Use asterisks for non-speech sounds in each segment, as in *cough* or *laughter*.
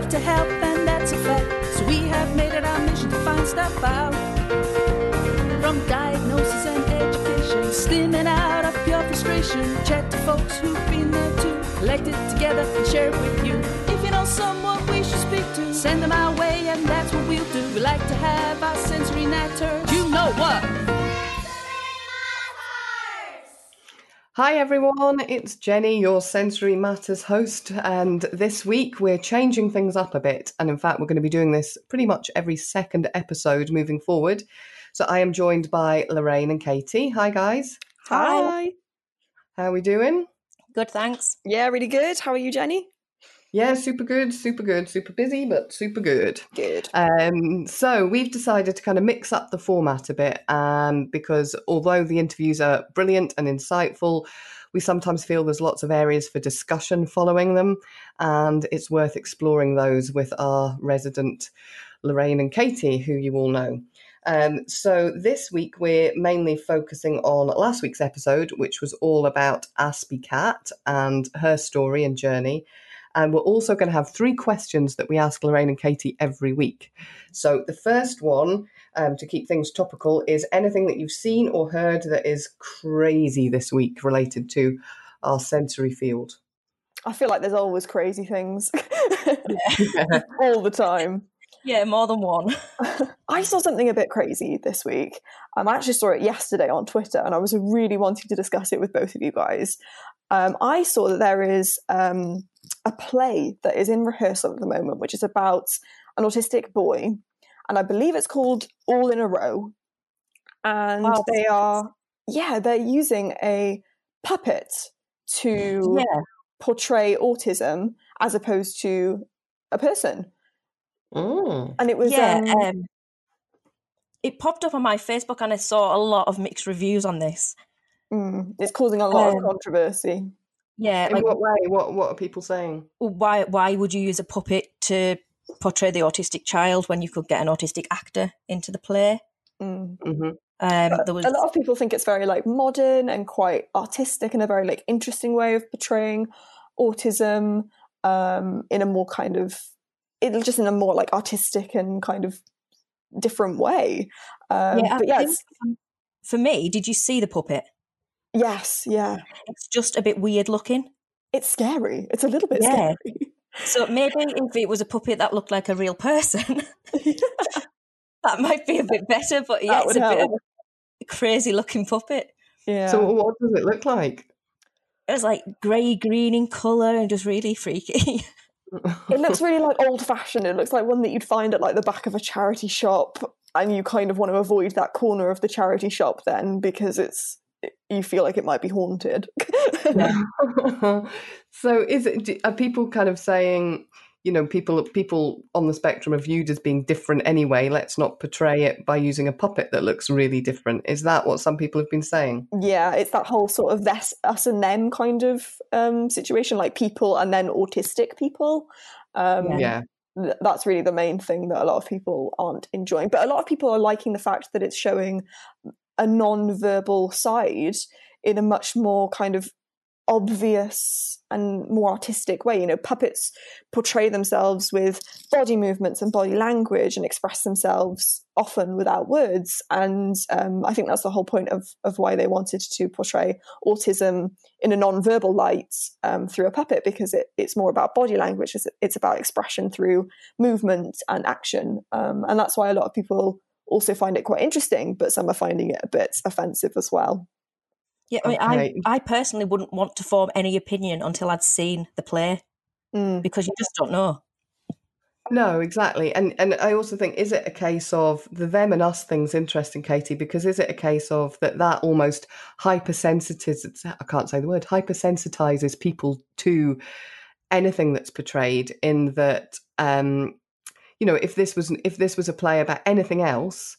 love to help, and that's a fact. So we have made it our mission to find stuff out. From diagnosis and education, slimming out of pure frustration. Chat to folks who've been there too. Collect it together and share it with you. If you know someone we should speak to, send them our way, and that's what we'll do. We like to have our Sensory Matters. You know what? Hi everyone, it's Jenny, your Sensory Matters host, and this week we're changing things up a bit. And in fact, we're going to be doing this pretty much every second episode moving forward. So I am joined by Lorraine and Katie. Hi guys. Hi. How are we doing? Good, thanks. Yeah, really good. How are you, Jenny? Yeah, super good, super good, super busy, but super good. Good. Um, so we've decided to kind of mix up the format a bit, um, because although the interviews are brilliant and insightful, we sometimes feel there's lots of areas for discussion following them, and it's worth exploring those with our resident Lorraine and Katie, who you all know. Um, so this week we're mainly focusing on last week's episode, which was all about Aspie Cat and her story and journey. And we're also going to have three questions that we ask Lorraine and Katie every week. So the first one, um, to keep things topical, is anything that you've seen or heard that is crazy this week related to our sensory field. I feel like there's always crazy things *laughs* *laughs* all the time. Yeah, more than one. *laughs* I saw something a bit crazy this week. Um, I actually saw it yesterday on Twitter, and I was really wanting to discuss it with both of you guys. Um, I saw that there is um, a play that is in rehearsal at the moment, which is about an autistic boy, and I believe it's called All in a Row. And Wow. they are, yeah, they're using a puppet to Yeah. portray autism as opposed to a person. Mm. And it was, yeah. um, Um, it popped up on my Facebook and I saw a lot of mixed reviews on this. Mm, it's causing a lot um, of controversy. Yeah, In like what way? What What are people saying? why why would you use a puppet to portray the autistic child when you could get an autistic actor into the play? Mm. hmm Um, there was a lot of people think it's very like modern and quite artistic and a very like interesting way of portraying autism um, in a more kind of it just in a more like artistic and kind of different way. Um, yeah, but yeah, for me, did you see the puppet? Yes, yeah, It's just a bit weird looking. it's scary. It's a little bit Yeah. scary. So maybe if it was a puppet that looked like a real person, *laughs* that might be a bit better. But yeah, That it's would a bit help. of a crazy looking puppet. yeah. So what does it look like? It was like grey green in colour and just really freaky. it looks *laughs* really like old fashioned. It looks like one that you'd find at like the back of a charity shop, and you kind of want to avoid that corner of the charity shop then because it's you feel like it might be haunted. *laughs* *laughs* so is it are people kind of saying you know people people on the spectrum are viewed as being different anyway let's not portray it by using a puppet that looks really different is that what some people have been saying yeah, it's that whole sort of this, us and them kind of um, situation, like people and then autistic people. Um, yeah th- that's really the main thing that a lot of people aren't enjoying. But a lot of people are liking the fact that it's showing a non-verbal side in a much more kind of obvious and more artistic way. You know, puppets portray themselves with body movements and body language and express themselves often without words. And um, I think that's the whole point of of why they wanted to portray autism in a non-verbal light um, through a puppet because it, it's more about body language. It's, it's about expression through movement and action, um, and that's why a lot of people also find it quite interesting, but some are finding it a bit offensive as well. Yeah, I mean, Okay. I, I personally wouldn't want to form any opinion until I'd seen the play Mm. because you just don't know. no exactly and and i also think is it a case of the them and us thing's interesting katie because is it a case of that that almost hypersensitizes i can't say the word hypersensitizes people to anything that's portrayed in that um you know if this was if this was a play about anything else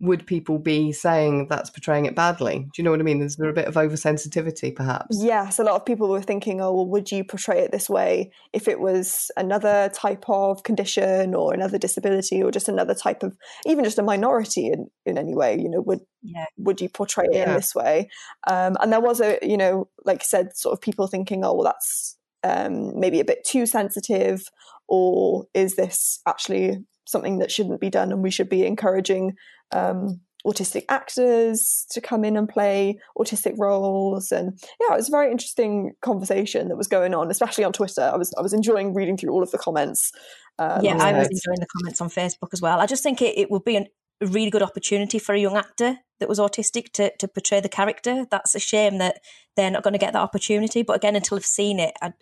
would people be saying that's portraying it badly do you know what i mean is there a bit of oversensitivity perhaps Yes, a lot of people were thinking, oh, well, would you portray it this way if it was another type of condition or another disability or just another type of, even just a minority in, in any way? You know, would Yeah. would you portray it in this way? Um, and there was a, you know, like I said, sort of people thinking, oh, well, that's um, maybe a bit too sensitive, or is this actually something that shouldn't be done and we should be encouraging um, autistic actors to come in and play autistic roles? And yeah it was a very interesting conversation that was going on especially on twitter. I was i was enjoying reading through all of the comments um, yeah i was enjoying the comments on facebook as well. I just think it, it would be an, a really good opportunity for a young actor that was autistic to, to portray the character. That's a shame that they're not going to get that opportunity but again until i've seen it i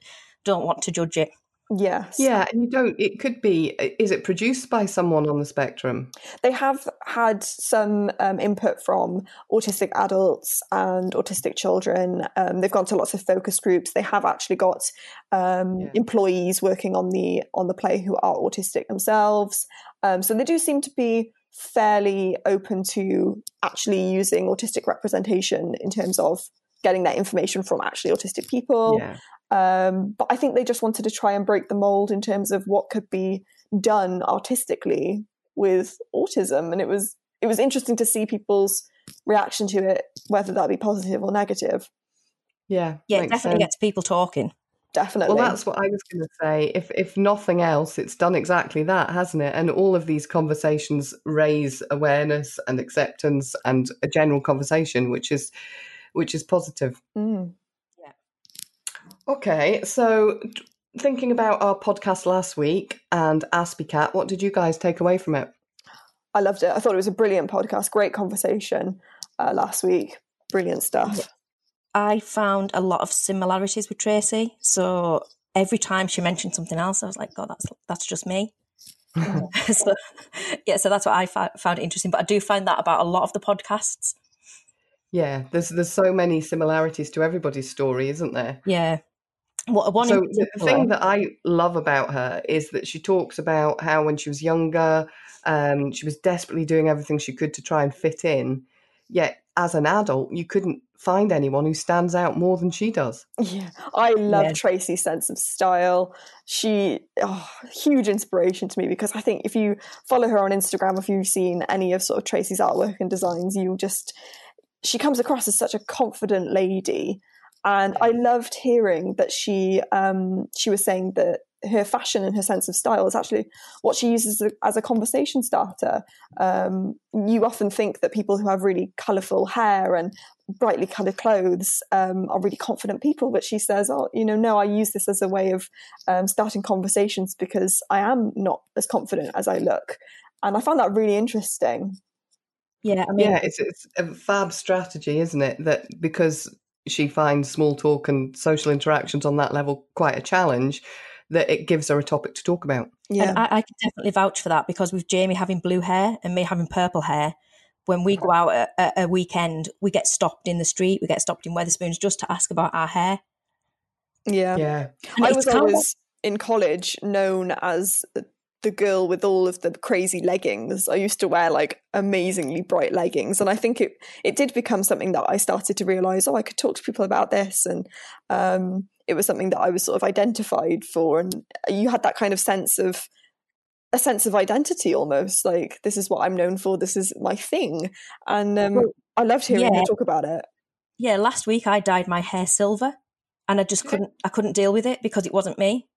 don't want to judge it Yes. Yeah, and you don't. It could be. Is it produced by someone on the spectrum? They have had some um, input from autistic adults and autistic children. Um, they've gone to lots of focus groups. They have actually got um, yeah. employees working on the on the play who are autistic themselves. Um, so they do seem to be fairly open to actually using autistic representation in terms of getting that information from actually autistic people. Yeah. Um, but I think they just wanted to try and break the mold in terms of what could be done artistically with autism, and it was it was interesting to see people's reaction to it, whether that be positive or negative. Yeah, yeah, it definitely sense. gets people talking. Definitely. Well, that's what I was going to say. If if nothing else, it's done exactly that, hasn't it? And all of these conversations raise awareness and acceptance and a general conversation, which is which is positive. Mm. Okay, so thinking about our podcast last week and Aspie Cat, what did you guys take away from it? I loved it. I thought it was a brilliant podcast, great conversation uh, last week, brilliant stuff. I found a lot of similarities with Tracy. So every time she mentioned something else, I was like, God, that's that's just me. *laughs* *laughs* so, yeah, so that's what I found interesting. But I do find that about a lot of the podcasts. Yeah, there's there's so many similarities to everybody's story, isn't there? Yeah. What one so the thing that I love about her is that she talks about how when she was younger, um, she was desperately doing everything she could to try and fit in. Yet as an adult, you couldn't find anyone who stands out more than she does. Yeah, I love yeah. Tracy's sense of style. She, oh, huge inspiration to me because I think if you follow her on Instagram, if you've seen any of sort of Tracy's artwork and designs, you just she comes across as such a confident lady and I loved hearing that she um, she was saying that her fashion and her sense of style is actually what she uses as a, as a conversation starter. Um, you often think that people who have really colourful hair and brightly coloured clothes um, are really confident people, but she says, "Oh, you know, no, I use this as a way of um, starting conversations because I am not as confident as I look." And I found that really interesting. Yeah, I mean, yeah, it's it's a fab strategy, isn't it? That because she finds small talk and social interactions on that level quite a challenge, that it gives her a topic to talk about. Yeah, I, I can definitely vouch for that because with Jamie having blue hair and me having purple hair, when we go out at a weekend, we get stopped in the street, we get stopped in Wetherspoons just to ask about our hair. Yeah, yeah. I was always in college known as the girl with all of the crazy leggings. I used to wear like amazingly bright leggings, and I think it it did become something that I started to realize. Oh, I could talk to people about this, and um, it was something that I was sort of identified for. And you had that kind of sense of a sense of identity, almost like this is what I'm known for. This is my thing, and um, I loved hearing yeah. you talk about it. Yeah, last week I dyed my hair silver, and I just couldn't I couldn't deal with it because it wasn't me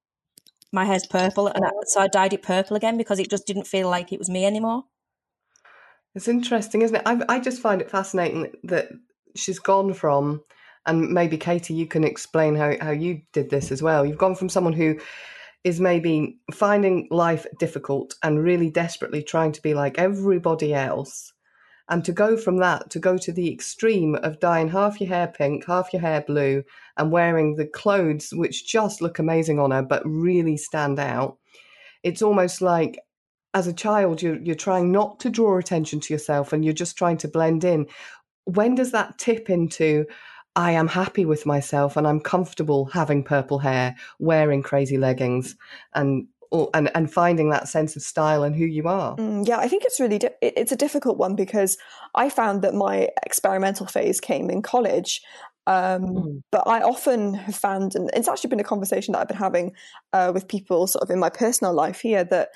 my hair's purple, and I, so I dyed it purple again because it just didn't feel like it was me anymore. It's interesting, isn't it? I, I just find it fascinating that she's gone from, and maybe Katie, you can explain how, how you did this as well. You've gone from someone who is maybe finding life difficult and really desperately trying to be like everybody else and to go from that to go to the extreme of dyeing half your hair pink, half your hair blue, and wearing the clothes which just look amazing on her but really stand out. It's almost like as a child you're you're trying not to draw attention to yourself and you're just trying to blend in. When does that tip into I am happy with myself and I'm comfortable having purple hair, wearing crazy leggings, and or, and and finding that sense of style and who you are. Mm, yeah, I think it's really di- it's a difficult one because I found that my experimental phase came in college. Um, mm. But I often have found, and it's actually been a conversation that I've been having uh, with people sort of in my personal life here, that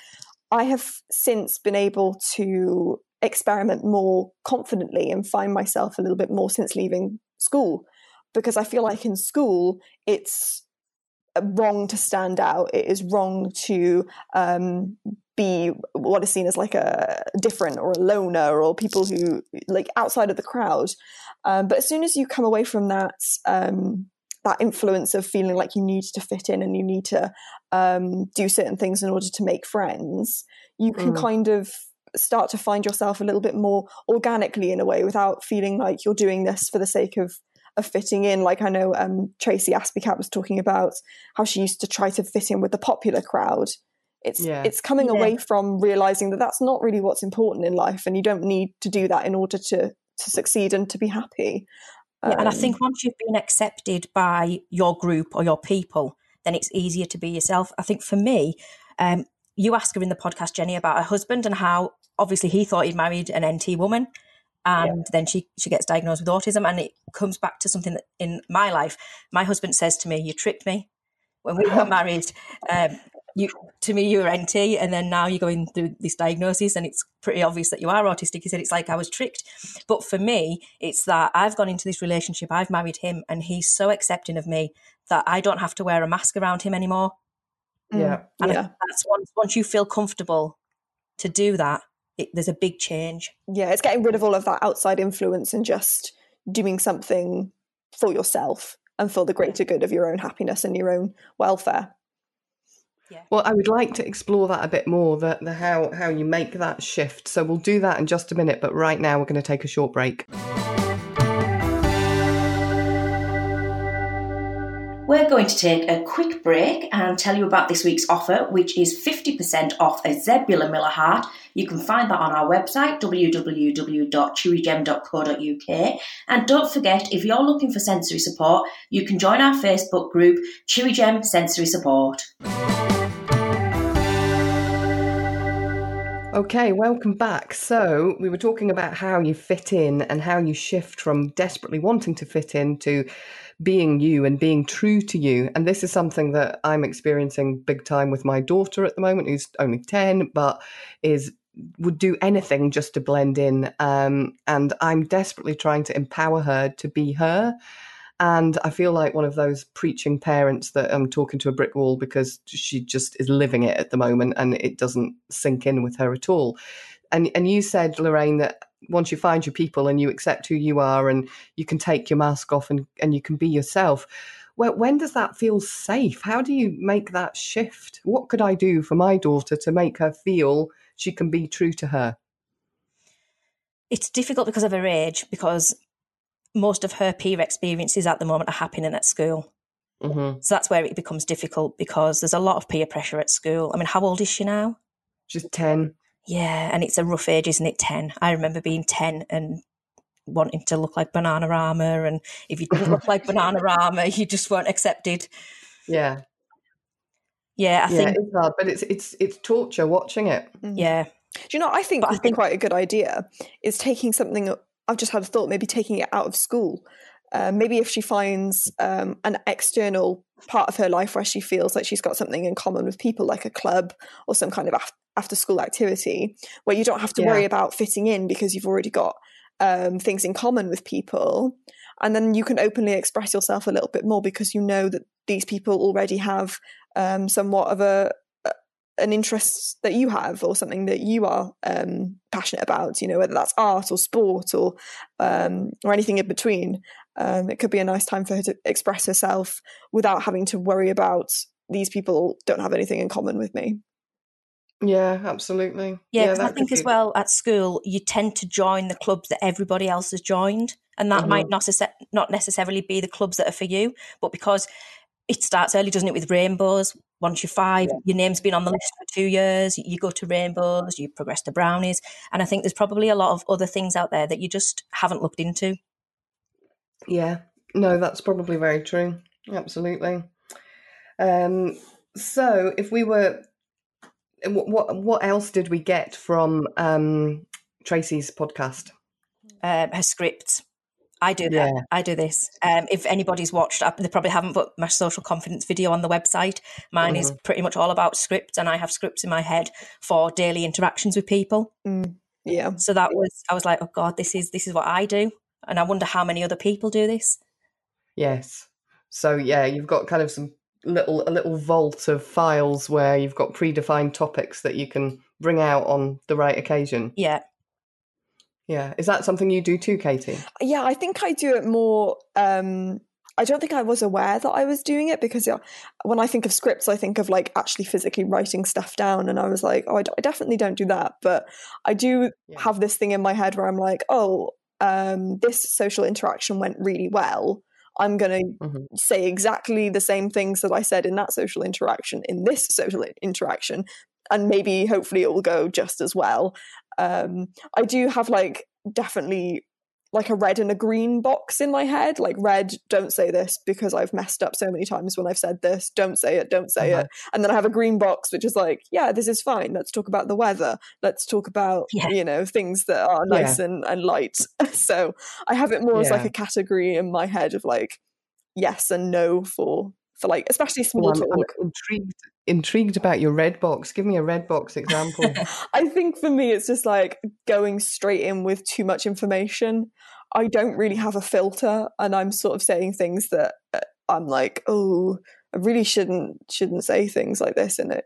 I have since been able to experiment more confidently and find myself a little bit more since leaving school because I feel like in school it's wrong to stand out. It is wrong to um, be what is seen as like a different or a loner or people who like outside of the crowd. Um, but as soon as you come away from that um, that influence of feeling like you need to fit in and you need to um, do certain things in order to make friends, you can mm. kind of start to find yourself a little bit more organically in a way without feeling like you're doing this for the sake of of fitting in. Like I know um, Tracy Aspicat was talking about how she used to try to fit in with the popular crowd. It's yeah. it's coming yeah. away from realizing that that's not really what's important in life, and you don't need to do that in order to to succeed and to be happy. Um, yeah, and I think um, once you've been accepted by your group or your people, then it's easier to be yourself. I think for me, um, you asked her in the podcast, Jenny, about her husband and how obviously he thought he'd married an NT woman. And yeah. then she, she gets diagnosed with autism. And it comes back to something that in my life, my husband says to me, You tricked me. When we got *laughs* married, um, you to me you were NT, and then now you're going through this diagnosis, and it's pretty obvious that you are autistic. He said it's like I was tricked, but for me, it's that I've gone into this relationship, I've married him, and he's so accepting of me that I don't have to wear a mask around him anymore. Yeah. And yeah. that's once once you feel comfortable to do that, it, there's a big change. Yeah, it's getting rid of all of that outside influence and just doing something for yourself and for the greater good of your own happiness and your own welfare. Yeah. Well, I would like to explore that a bit more, the, the how how you make that shift. So we'll do that in just a minute, but right now we're going to take a short break. We're going to take a quick break and tell you about this week's offer, which is 50% off a Zebula Miller Heart. You can find that on our website, www.chewigem.co.uk. And don't forget, if you're looking for sensory support, you can join our Facebook group, Chewigem Sensory Support. Okay, welcome back. So, we were talking about how you fit in and how you shift from desperately wanting to fit in to being you and being true to you. And this is something that I'm experiencing big time with my daughter at the moment, who's only 10, but is would do anything just to blend in. Um, and I'm desperately trying to empower her to be her. And I feel like one of those preaching parents that I'm talking to a brick wall because she just is living it at the moment and it doesn't sink in with her at all. And and you said, Lorraine, that once you find your people and you accept who you are and you can take your mask off and, and you can be yourself well, when does that feel safe? How do you make that shift? What could i do for my daughter to make her feel she can be true to her? It's difficult because of her age because most of her peer experiences at the moment are happening at school. Mm-hmm. so that's where it becomes difficult because there's a lot of peer pressure at school. I mean how old is she now? She's 10 yeah, and it's a rough age, isn't it? 10. I remember being 10 and wanting to look like Bananarama. And if you didn't look like *laughs* Bananarama, you just weren't accepted. Yeah. Yeah, I yeah, think it's hard, but it's it's it's torture watching it. Mm. Yeah. Do you know? I think would I think quite a good idea is taking something. I've just had a thought, maybe taking it out of school. Uh, maybe if she finds um, an external part of her life where she feels like she's got something in common with people, like a club or some kind of after school activity where you don't have to yeah. worry about fitting in because you've already got um, things in common with people. And then you can openly express yourself a little bit more because you know that these people already have um, somewhat of a, an interest that you have or something that you are um, passionate about, you know, whether that's art or sport or um, or anything in between. Um, it could be a nice time for her to express herself without having to worry about these people don't have anything in common with me. Yeah, absolutely. Yeah, because yeah, I think as well at school you tend to join the clubs that everybody else has joined, and that mm-hmm. might not not necessarily be the clubs that are for you, but because it starts early, doesn't it, with rainbows? Once you're five, yeah. your name's been on the list for two years. You go to rainbows, you progress to brownies, and I think there's probably a lot of other things out there that you just haven't looked into. Yeah, no, that's probably very true. Absolutely. Um, so, if we were what what else did we get from um, Tracy's podcast? Um, her script. I do that. Yeah. I do this. Um, if anybody's watched, they probably haven't put my social confidence video on the website. Mine mm-hmm. is pretty much all about scripts, and I have scripts in my head for daily interactions with people. Mm, yeah. So that was I was like, oh god, this is this is what I do, and I wonder how many other people do this. Yes. So yeah, you've got kind of some little a little vault of files where you've got predefined topics that you can bring out on the right occasion. Yeah. Yeah. Is that something you do too, Katie? Yeah, I think I do it more. Um, I don't think I was aware that I was doing it because when I think of scripts, I think of like actually physically writing stuff down. And I was like, oh, I, d- I definitely don't do that. But I do Yeah. have this thing in my head where I'm like, oh, um, this social interaction went really well. I'm going to Mhm. say exactly the same things that I said in that social interaction in this social interaction. And maybe hopefully it will go just as well. Um, I do have like definitely like a red and a green box in my head. Like red, don't say this because I've messed up so many times when I've said this. Don't say it, don't say Uh-huh. it. And then I have a green box which is like, yeah, this is fine. Let's talk about the weather. Let's talk about, Yeah. you know, things that are Yeah. nice and, and light. *laughs* so I have it more as like a category in my head of like yes and no for for like especially small Oh, I'm, talk. I'm intrigued intrigued about your red box. Give me a red box example. *laughs* I think for me, it's just like going straight in with too much information. I don't really have a filter, and I'm sort of saying things that uh, I'm like, oh, I really shouldn't shouldn't say things like this in it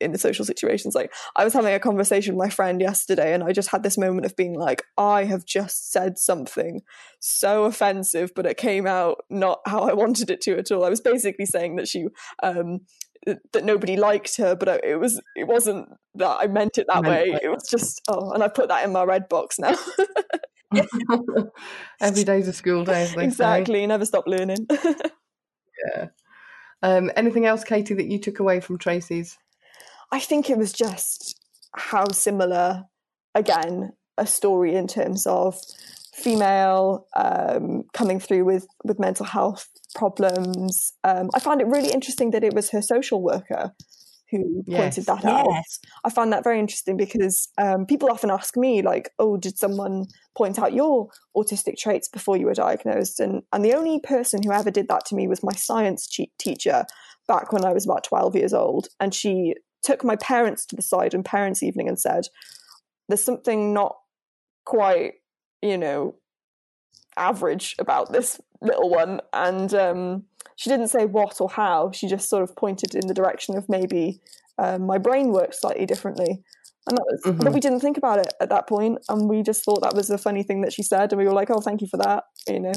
in the social situations. Like I was having a conversation with my friend yesterday, and I just had this moment of being like, I have just said something so offensive, but it came out not how I *laughs* wanted it to at all. I was basically saying that she um that nobody liked her, but it was it wasn't that I meant it that Meant way. like It was just oh, and I put that in my red box now. *laughs* Every day's a school day, they say. exactly, never stop learning. *laughs* Yeah. Um, anything else, Katie, that you took away from Tracy's? I think it was just how similar, again, a story in terms of female um, coming through with with mental health problems. Um, I found it really interesting that it was her social worker who pointed Yes. that out. Yes. I found that very interesting because um, people often ask me, like, "Oh, did someone point out your autistic traits before you were diagnosed?" And and the only person who ever did that to me was my science che- teacher back when I was about twelve years old, and she took my parents to the side in parents' evening and said, "There's something not quite, you know, average about this little one," and um, she didn't say what or how. She just sort of pointed in the direction of maybe um, my brain works slightly differently. And that was, but Mhm. we didn't think about it at that point, and we just thought that was a funny thing that she said, and we were like, "Oh, thank you for that." You know,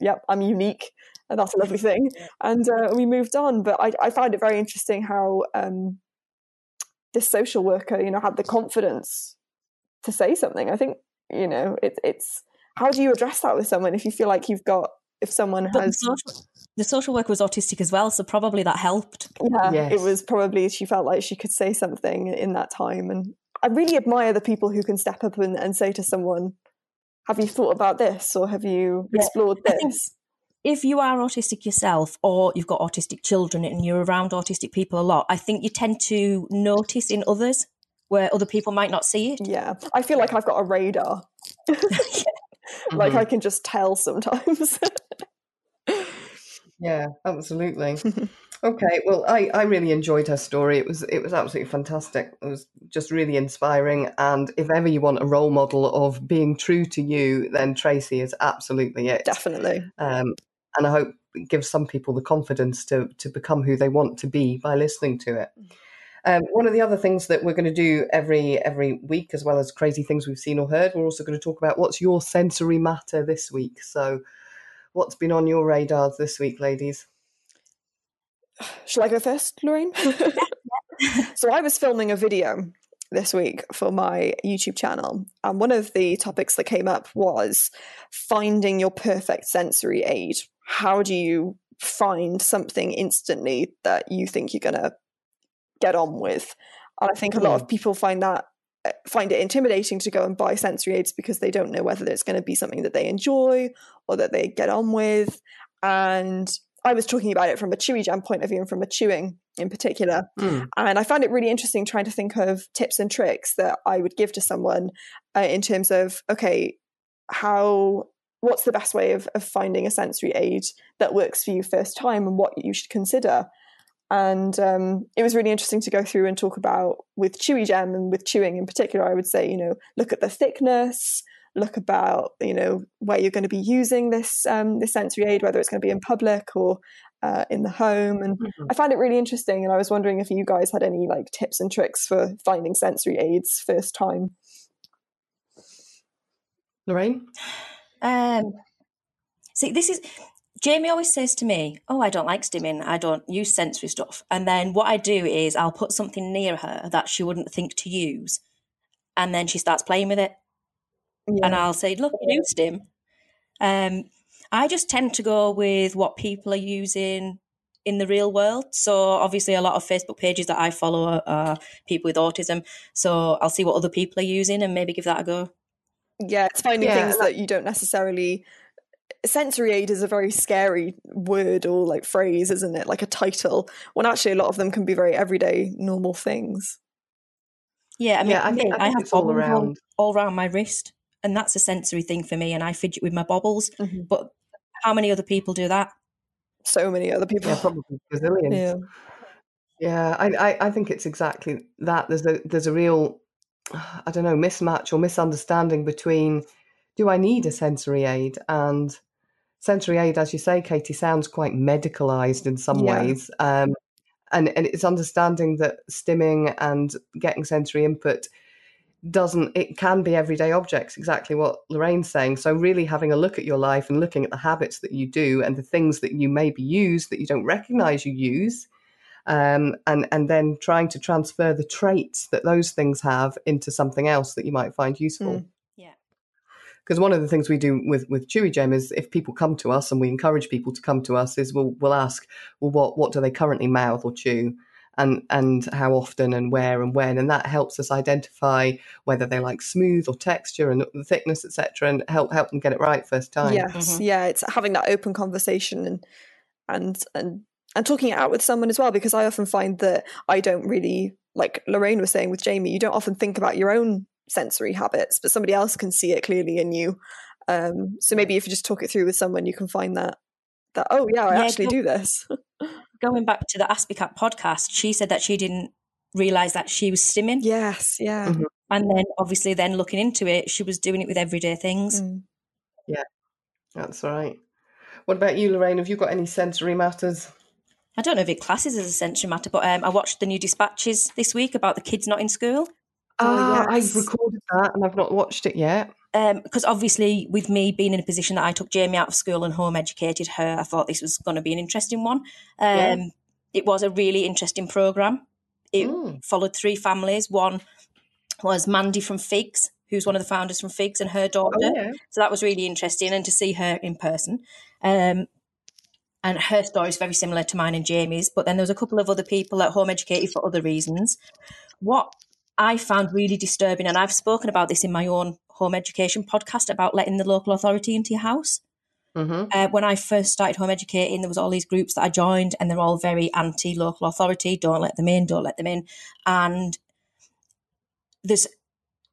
yep, I'm unique, and that's a lovely thing. And uh, we moved on. But I, I found it very interesting how um, this social worker, you know, had the confidence to say something. I think, you know, it, it's how do you address that with someone if you feel like you've got if someone But the has social, the social worker was autistic as well, so probably that helped. yeah, it was probably she felt like she could say something in that time. And I really admire the people who can step up and, and say to someone, Have you thought about this? Or have you Yeah, explored I think- this? If you are autistic yourself, or you've got autistic children and you're around autistic people a lot, I think you tend to notice in others where other people might not see it. Yeah. I feel like I've got a radar. *laughs* like Mhm. I can just tell sometimes. *laughs* Yeah, absolutely. *laughs* okay, well, I, I really enjoyed her story. It was it was absolutely fantastic. It was just really inspiring. And if ever you want a role model of being true to you, then Tracy is absolutely it. Definitely. Um, and I hope it gives some people the confidence to to become who they want to be by listening to it. Um, one of the other things that we're going to do every every week, as well as crazy things we've seen or heard, we're also going to talk about what's your sensory matter this week. So, what's been on your radars this week, ladies? Shall I go first, Lorraine? *laughs* so I was filming a video this week for my YouTube channel, and one of the topics that came up was finding your perfect sensory aid. How do you find something instantly that you think you're gonna get on with? And I think a lot of people find that uh, find it intimidating to go and buy sensory aids because they don't know whether it's going to be something that they enjoy or that they get on with. And I was talking about it from a Chewigem point of view and from a chewing in particular. Mm. And I found it really interesting trying to think of tips and tricks that I would give to someone uh, in terms of, okay, how, what's the best way of, of finding a sensory aid that works for you first time and what you should consider. And um, it was really interesting to go through and talk about with Chewigem and with chewing in particular. I would say, you know, look at the thickness, look about, you know, where you're going to be using this um, this sensory aid, whether it's going to be in public or uh, in the home. And Mhm. I found it really interesting. And I was wondering if you guys had any like tips and tricks for finding sensory aids first time. Lorraine? Um, see, this is Jamie always says to me, "Oh, I don't like stimming. I don't use sensory stuff." And then what I do is I'll put something near her that she wouldn't think to use, and then she starts playing with it, and I'll say, "Look, you do stim." Um, I just tend to go with what people are using in the real world. So obviously, a lot of Facebook pages that I follow are people with autism. So I'll see what other people are using and maybe give that a go. Yeah, it's finding Yeah, things and that you don't necessarily. Sensory aid is a very scary word or like phrase, isn't it? Like a title. When actually, a lot of them can be very everyday, normal things. Yeah, I mean, Yeah, I think- I I, have all bobbles all, around. all around my wrist, and that's a sensory thing for me. And I fidget with my bobbles. Mhm. But how many other people do that? So many other people. Yeah, probably gazillions. Yeah. Yeah, I, I, I think it's exactly that. There's a there's a real, I don't know, mismatch or misunderstanding between do I need a sensory aid and sensory aid, as you say, Katie, sounds quite medicalized in some Yeah. ways. Um, and and it's understanding that stimming and getting sensory input doesn't it can be everyday objects exactly what lorraine's saying so really having a look at your life and looking at the habits that you do and the things that you maybe use that you don't recognize you use um, and and then trying to transfer the traits that those things have into something else that you might find useful Mm. Yeah. because one of the things we do with with Chewigem is if people come to us and we encourage people to come to us is we'll we'll ask well what what do they currently mouth or chew and and how often and where and when and that helps us identify whether they like smooth or texture and the thickness etc and help help them get it right first time Yes, Mhm. yeah, it's having that open conversation and and and and talking it out with someone as well because I often find that I don't really like Lorraine was saying with Jamie, you don't often think about your own sensory habits, but somebody else can see it clearly in you. Um, so maybe if you just talk it through with someone, you can find that that oh yeah, I Yeah, actually go- do this. *laughs* Going back to the Aspicat podcast, she said that she didn't realize that she was stimming, yes, yeah. Mhm. and then obviously then looking into it, she was doing it with everyday things. Mm. that's right what about you lorraine have you got any sensory matters I don't know if it classes as a sensory matter, but um, I watched the new dispatches this week about the kids not in school. Oh, ah, yes. i've recorded that and i've not watched it yet because obviously with me being in a position that I took Jamie out of school and home educated her, I thought this was going to be an interesting one. Um, Yeah. It was a really interesting program. It Mm. followed three families. One was Mandy from Figs, who's one of the founders from Figs, and her daughter. oh yeah So that was really interesting, and to see her in person. Um, and her story is very similar to mine and Jamie's. But then there was a couple of other people at home educated for other reasons. What I found really disturbing, and I've spoken about this in my own home education podcast about letting the local authority into your house. hmm Uh, when I first started home educating, there was all these groups that I joined, and they're all very anti local authority. Don't let them in. Don't let them in. And there's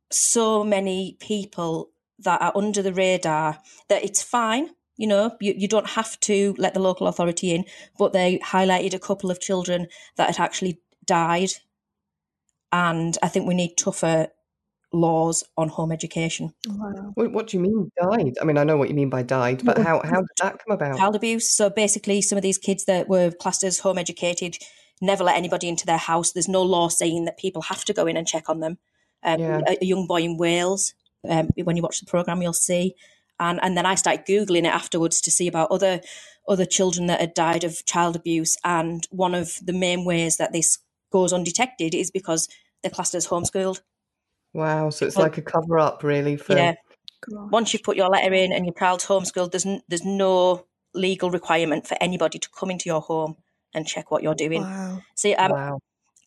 so many people that are under the radar that it's fine. You know, you, you don't have to let the local authority in, but they highlighted a couple of children that had actually died. And I think we need tougher laws on home education. Wow. what, what do you mean died i mean i know what you mean by died but how how did that come about child abuse. So basically, some of these kids that were classed as home educated never let anybody into their house. There's no law saying that people have to go in and check on them. Um, Yeah. a, a young boy in Wales, um, when you watch the program, you'll see. And and then I started googling it afterwards to see about other other children that had died of child abuse. And one of the main ways that this goes undetected is because they're classed as homeschooled. wow so it's Well- like a cover up really for Yeah. Gosh. once you've put your letter in and your child's homeschooled, there's n- there's no legal requirement for anybody to come into your home and check what you're doing. Wow. See, I'm wow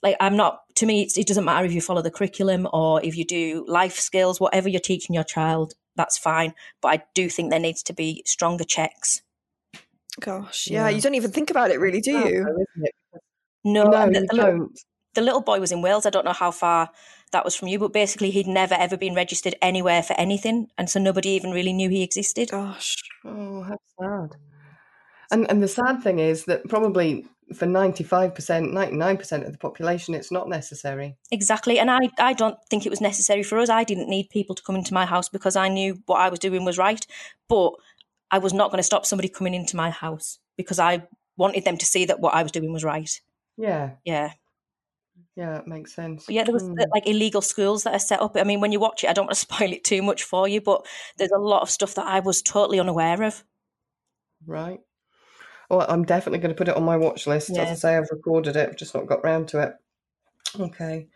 like I'm not. To me, it's, it doesn't matter if you follow the curriculum or if you do life skills, whatever you're teaching your child. That's fine, but I do think there needs to be stronger checks. Gosh. Yeah. Yeah. You don't even think about it, really, do Sad you? though, isn't it? No, no the, you the, little, don't the little boy was in Wales. I don't know how far that was from you, but basically he'd never ever been registered anywhere for anything, and so nobody even really knew he existed. Gosh. Oh, how sad. And and the sad thing is that probably for ninety five percent, ninety nine percent of the population, it's not necessary. Exactly. And I, I don't think it was necessary for us. I didn't need people to come into my house because I knew what I was doing was right. But I was not going to stop somebody coming into my house because I wanted them to see that what I was doing was right. Yeah. Yeah. Yeah, it makes sense. But yeah, there was Mm. like illegal schools that are set up. I mean, when you watch it, I don't want to *laughs* spoil it too much for you, but there's a lot of stuff that I was totally unaware of. Right. Well, I'm definitely going to put it on my watch list. As I say, I've recorded it, I've just not got round to it. Okay.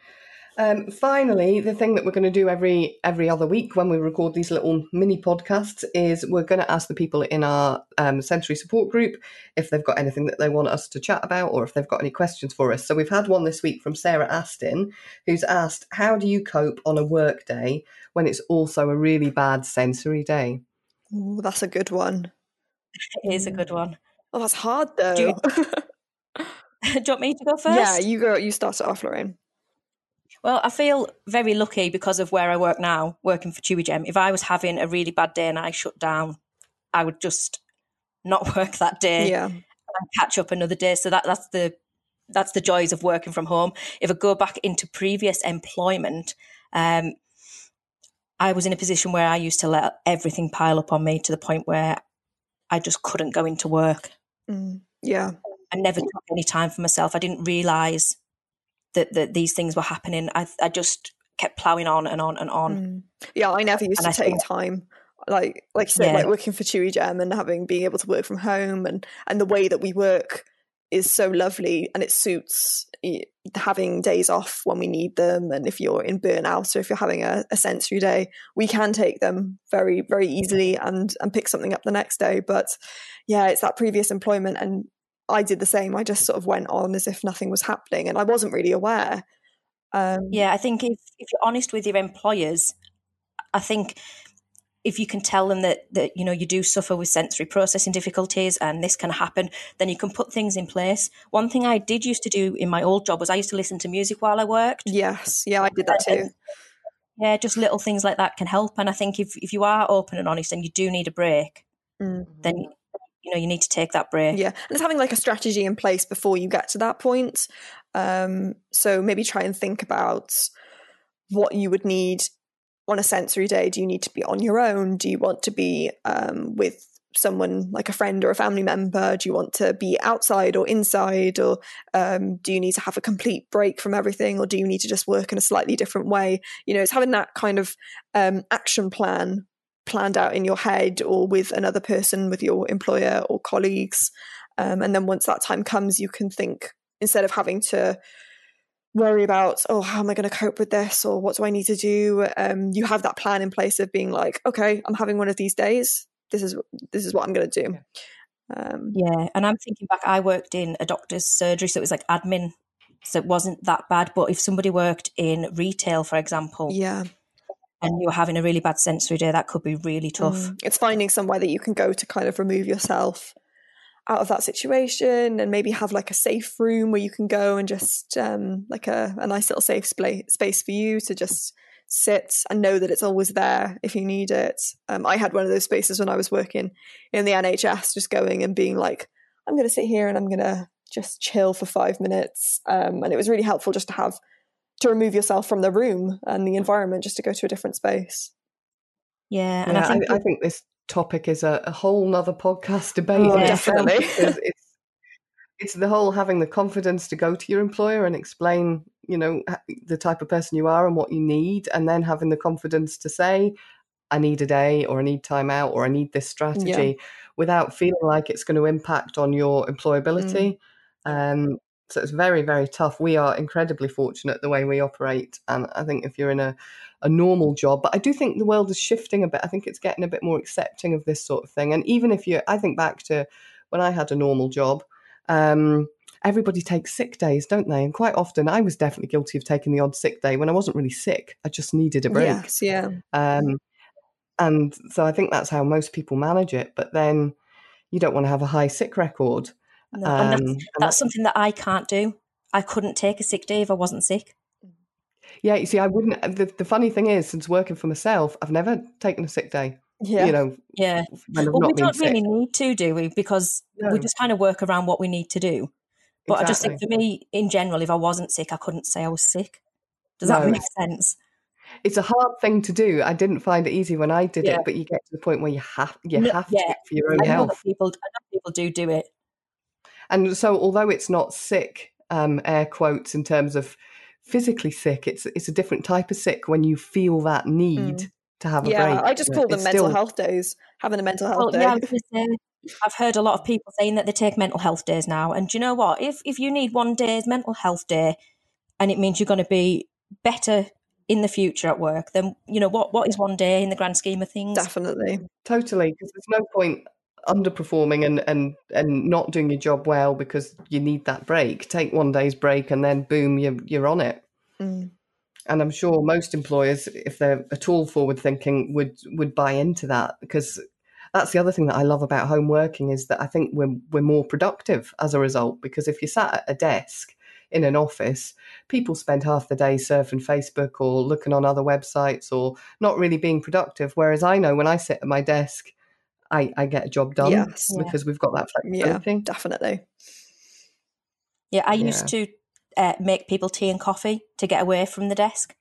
Um, finally, the thing that we're going to do every every other week when we record these little mini podcasts is we're going to ask the people in our um, sensory support group if they've got anything that they want us to chat about or if they've got any questions for us. So we've had one this week from Sarah Astin, who's asked, "How do you cope on a work day when it's also a really bad sensory day?" Ooh, that's a good one. It is a good one. Oh, that's hard though. Do you- *laughs* *laughs* Do you want me to go first? yeah, you go. You start it off, Lorraine. Well, I feel very lucky because of where I work now, working for Chewigem. If I was having a really bad day and I shut down, I would just not *laughs* work that day Yeah, and catch up another day. So that that's the that's the joys of working from home. If I go back into previous employment, um, I was in a position where I used to let everything pile up on me to the point where I just couldn't go into work. Mm, yeah, I never took any time for myself. I didn't realize that, that these things were happening. I, I just kept plowing on and on and on. Mm. yeah. I never used And to I take time. Like, like you said, Yeah. like working for Chewigem and having being able to work from home and and the way that we work is so lovely and it suits having days off when we need them and if you're in burnout or if you're having a, a sensory day we can take them very very easily and and pick something up the next day. But yeah it's that previous employment and i did the same. I just sort of went on as if nothing was happening and i wasn't really aware. Um Yeah, I think if, if you're honest with your employers, I think if you can tell them that that you know you do suffer with sensory processing difficulties and this can happen, then you can put things in place. One thing I did used to do in my old job was I used to listen to music while I worked. yes yeah i did that too Yeah, just little things like that can help. And I think if if you are open and honest and you do need a break, Mm. then you know you need to take that break. Yeah, and it's having like a strategy in place before you get to that point. Um, so maybe try and think about what you would need on a sensory day. Do you need to be on your own? Do you want to be um, with someone like a friend or a family member? Do you want to be outside or inside? Or um, do you need to have a complete break from everything? Or do you need to just work in a slightly different way? You know, it's having that kind of um, action plan planned out in your head or with another person, with your employer or colleagues. Um, and then once that time comes, you can think instead of having to worry about, oh, how am I going to cope with this or what do I need to do? Um, you have that plan in place of being like, okay, I'm having one of these days. This is this is what I'm going to do. Um, Yeah, and I'm thinking back, I worked in a doctor's surgery, so it was like admin, so it wasn't that bad. But if somebody worked in retail, for example, yeah, and you're having a really bad sensory day, that could be really tough. Mm. It's finding somewhere that you can go to kind of remove yourself out of that situation and maybe have like a safe room where you can go and just um, like a, a nice little safe spa- space for you to just sit and know that it's always there if you need it. Um, I had one of those spaces when I was working in the NHS, just going and being like, I'm going to sit here and I'm going to just chill for five minutes. Um, and it was really helpful just to have to remove yourself from the room and the environment just to go to a different space. Yeah, and Yeah, I think I, I think this topic is a, a whole nother podcast debate. Oh, definitely. *laughs* it's it's the whole having the confidence to go to your employer and explain, you know, the type of person you are and what you need, and then having the confidence to say, "I need a day," or "I need time out," or "I need this strategy," without feeling like it's going to impact on your employability. Um, so it's very, very tough. We are incredibly fortunate the way we operate, and I think if you're in a a normal job. But I do think the world is shifting a bit. I think it's getting a bit more accepting of this sort of thing. And even if you, I think back to when I had a normal job, um, everybody takes sick days, don't they? And quite often I was definitely guilty of taking the odd sick day when I wasn't really sick. I just needed a break. Yes, yeah. Um, and so I think that's how most people manage it. But then you don't want to have a high sick record. No, and that's, Um, and that's something that I can't do. I couldn't take a sick day if I wasn't sick. yeah, you see, I wouldn't. The, the funny thing is, since working for myself, I've never taken a sick day. Yeah. You know, Yeah. Well, we don't sick. really need to, do we? Because No. we just kind of work around what we need to do. But I just think for me, in general, if I wasn't sick, I couldn't say I was sick. Does that make sense? it's a hard thing to do. I didn't find it easy when I did Yeah. it, but you get to the point where you have you No, have yeah. to for your own I health. people, I know people do do it. And so, although it's not sick, um, air quotes, in terms of physically sick, it's it's a different type of sick when you feel that need Mm. to have a break. yeah. I just call them It's mental still- health days. Having a mental health Well, day. yeah, I was gonna say, I've heard a lot of people saying that they take mental health days now. And do you know what? If if you need one day's mental health day and it means you're going to be better in the future at work, then you know what what is one day in the grand scheme of things? Definitely. Totally, because there's no point underperforming and, and and not doing your job well because you need that break. Take one day's break and then boom, you're you're on it. Mm. And I'm sure most employers, if they're at all forward thinking, would would buy into that because that's the other thing that I love about home working is that I think we're we're more productive as a result. Because if you're sat at a desk in an office, people spend half the day surfing Facebook or looking on other websites or not really being productive. Whereas I know when I sit at my desk, I, I get a job done Yes. Yeah. because we've got that Yeah, flexibility. definitely. Yeah, I used to uh, make people tea and coffee to get away from the desk.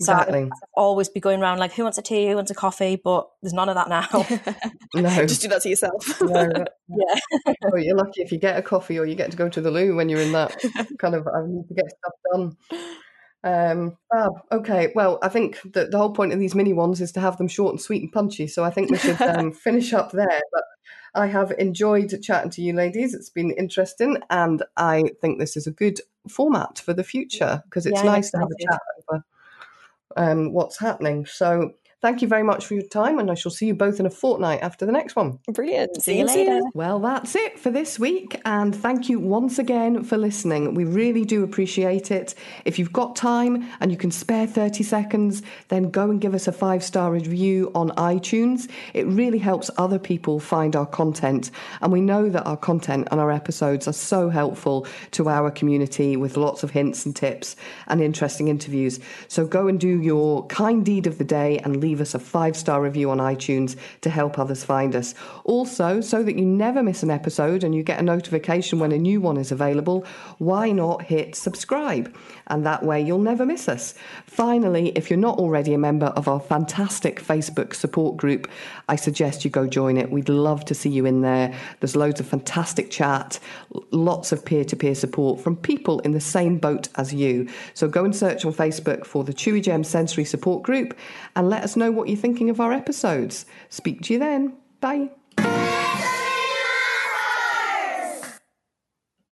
So I'd Exactly. always be going around like, who wants a tea, who wants a coffee? But there's none of that now. *laughs* No. Just do that to yourself. no, *laughs* yeah. Oh, you're lucky if you get a coffee or you get to go to the loo when you're in that kind of I need to get stuff done. Um, fab. Okay, well, I think that the whole point of these mini ones is to have them short and sweet and punchy. So I think we should *laughs* um, finish up there. But I have enjoyed chatting to you, ladies. It's been interesting, and I think this is a good format for the future because it's Yeah, nice to have a chat over um, what's happening. So. Thank you very much for your time, and I shall see you both in a fortnight after the next one. Brilliant. See you later. Well, that's it for this week, and thank you once again for listening. We really do appreciate it. If you've got time and you can spare 30 seconds, then go and give us a five star review on iTunes. It really helps other people find our content, and we know that our content and our episodes are so helpful to our community with lots of hints and tips and interesting interviews. So go and do your kind deed of the day and leave us a five star review on iTunes to help others find us. Also, so that you never miss an episode and you get a notification when a new one is available, why not hit subscribe? And that way you'll never miss us. Finally, if you're not already a member of our fantastic Facebook support group, I suggest you go join it. We'd love to see you in there. There's loads of fantastic chat, lots of peer to peer support from people in the same boat as you. So go and search on Facebook for the Chewigem Sensory Support Group and let us know what you're thinking of our episodes. Speak to you then. Bye.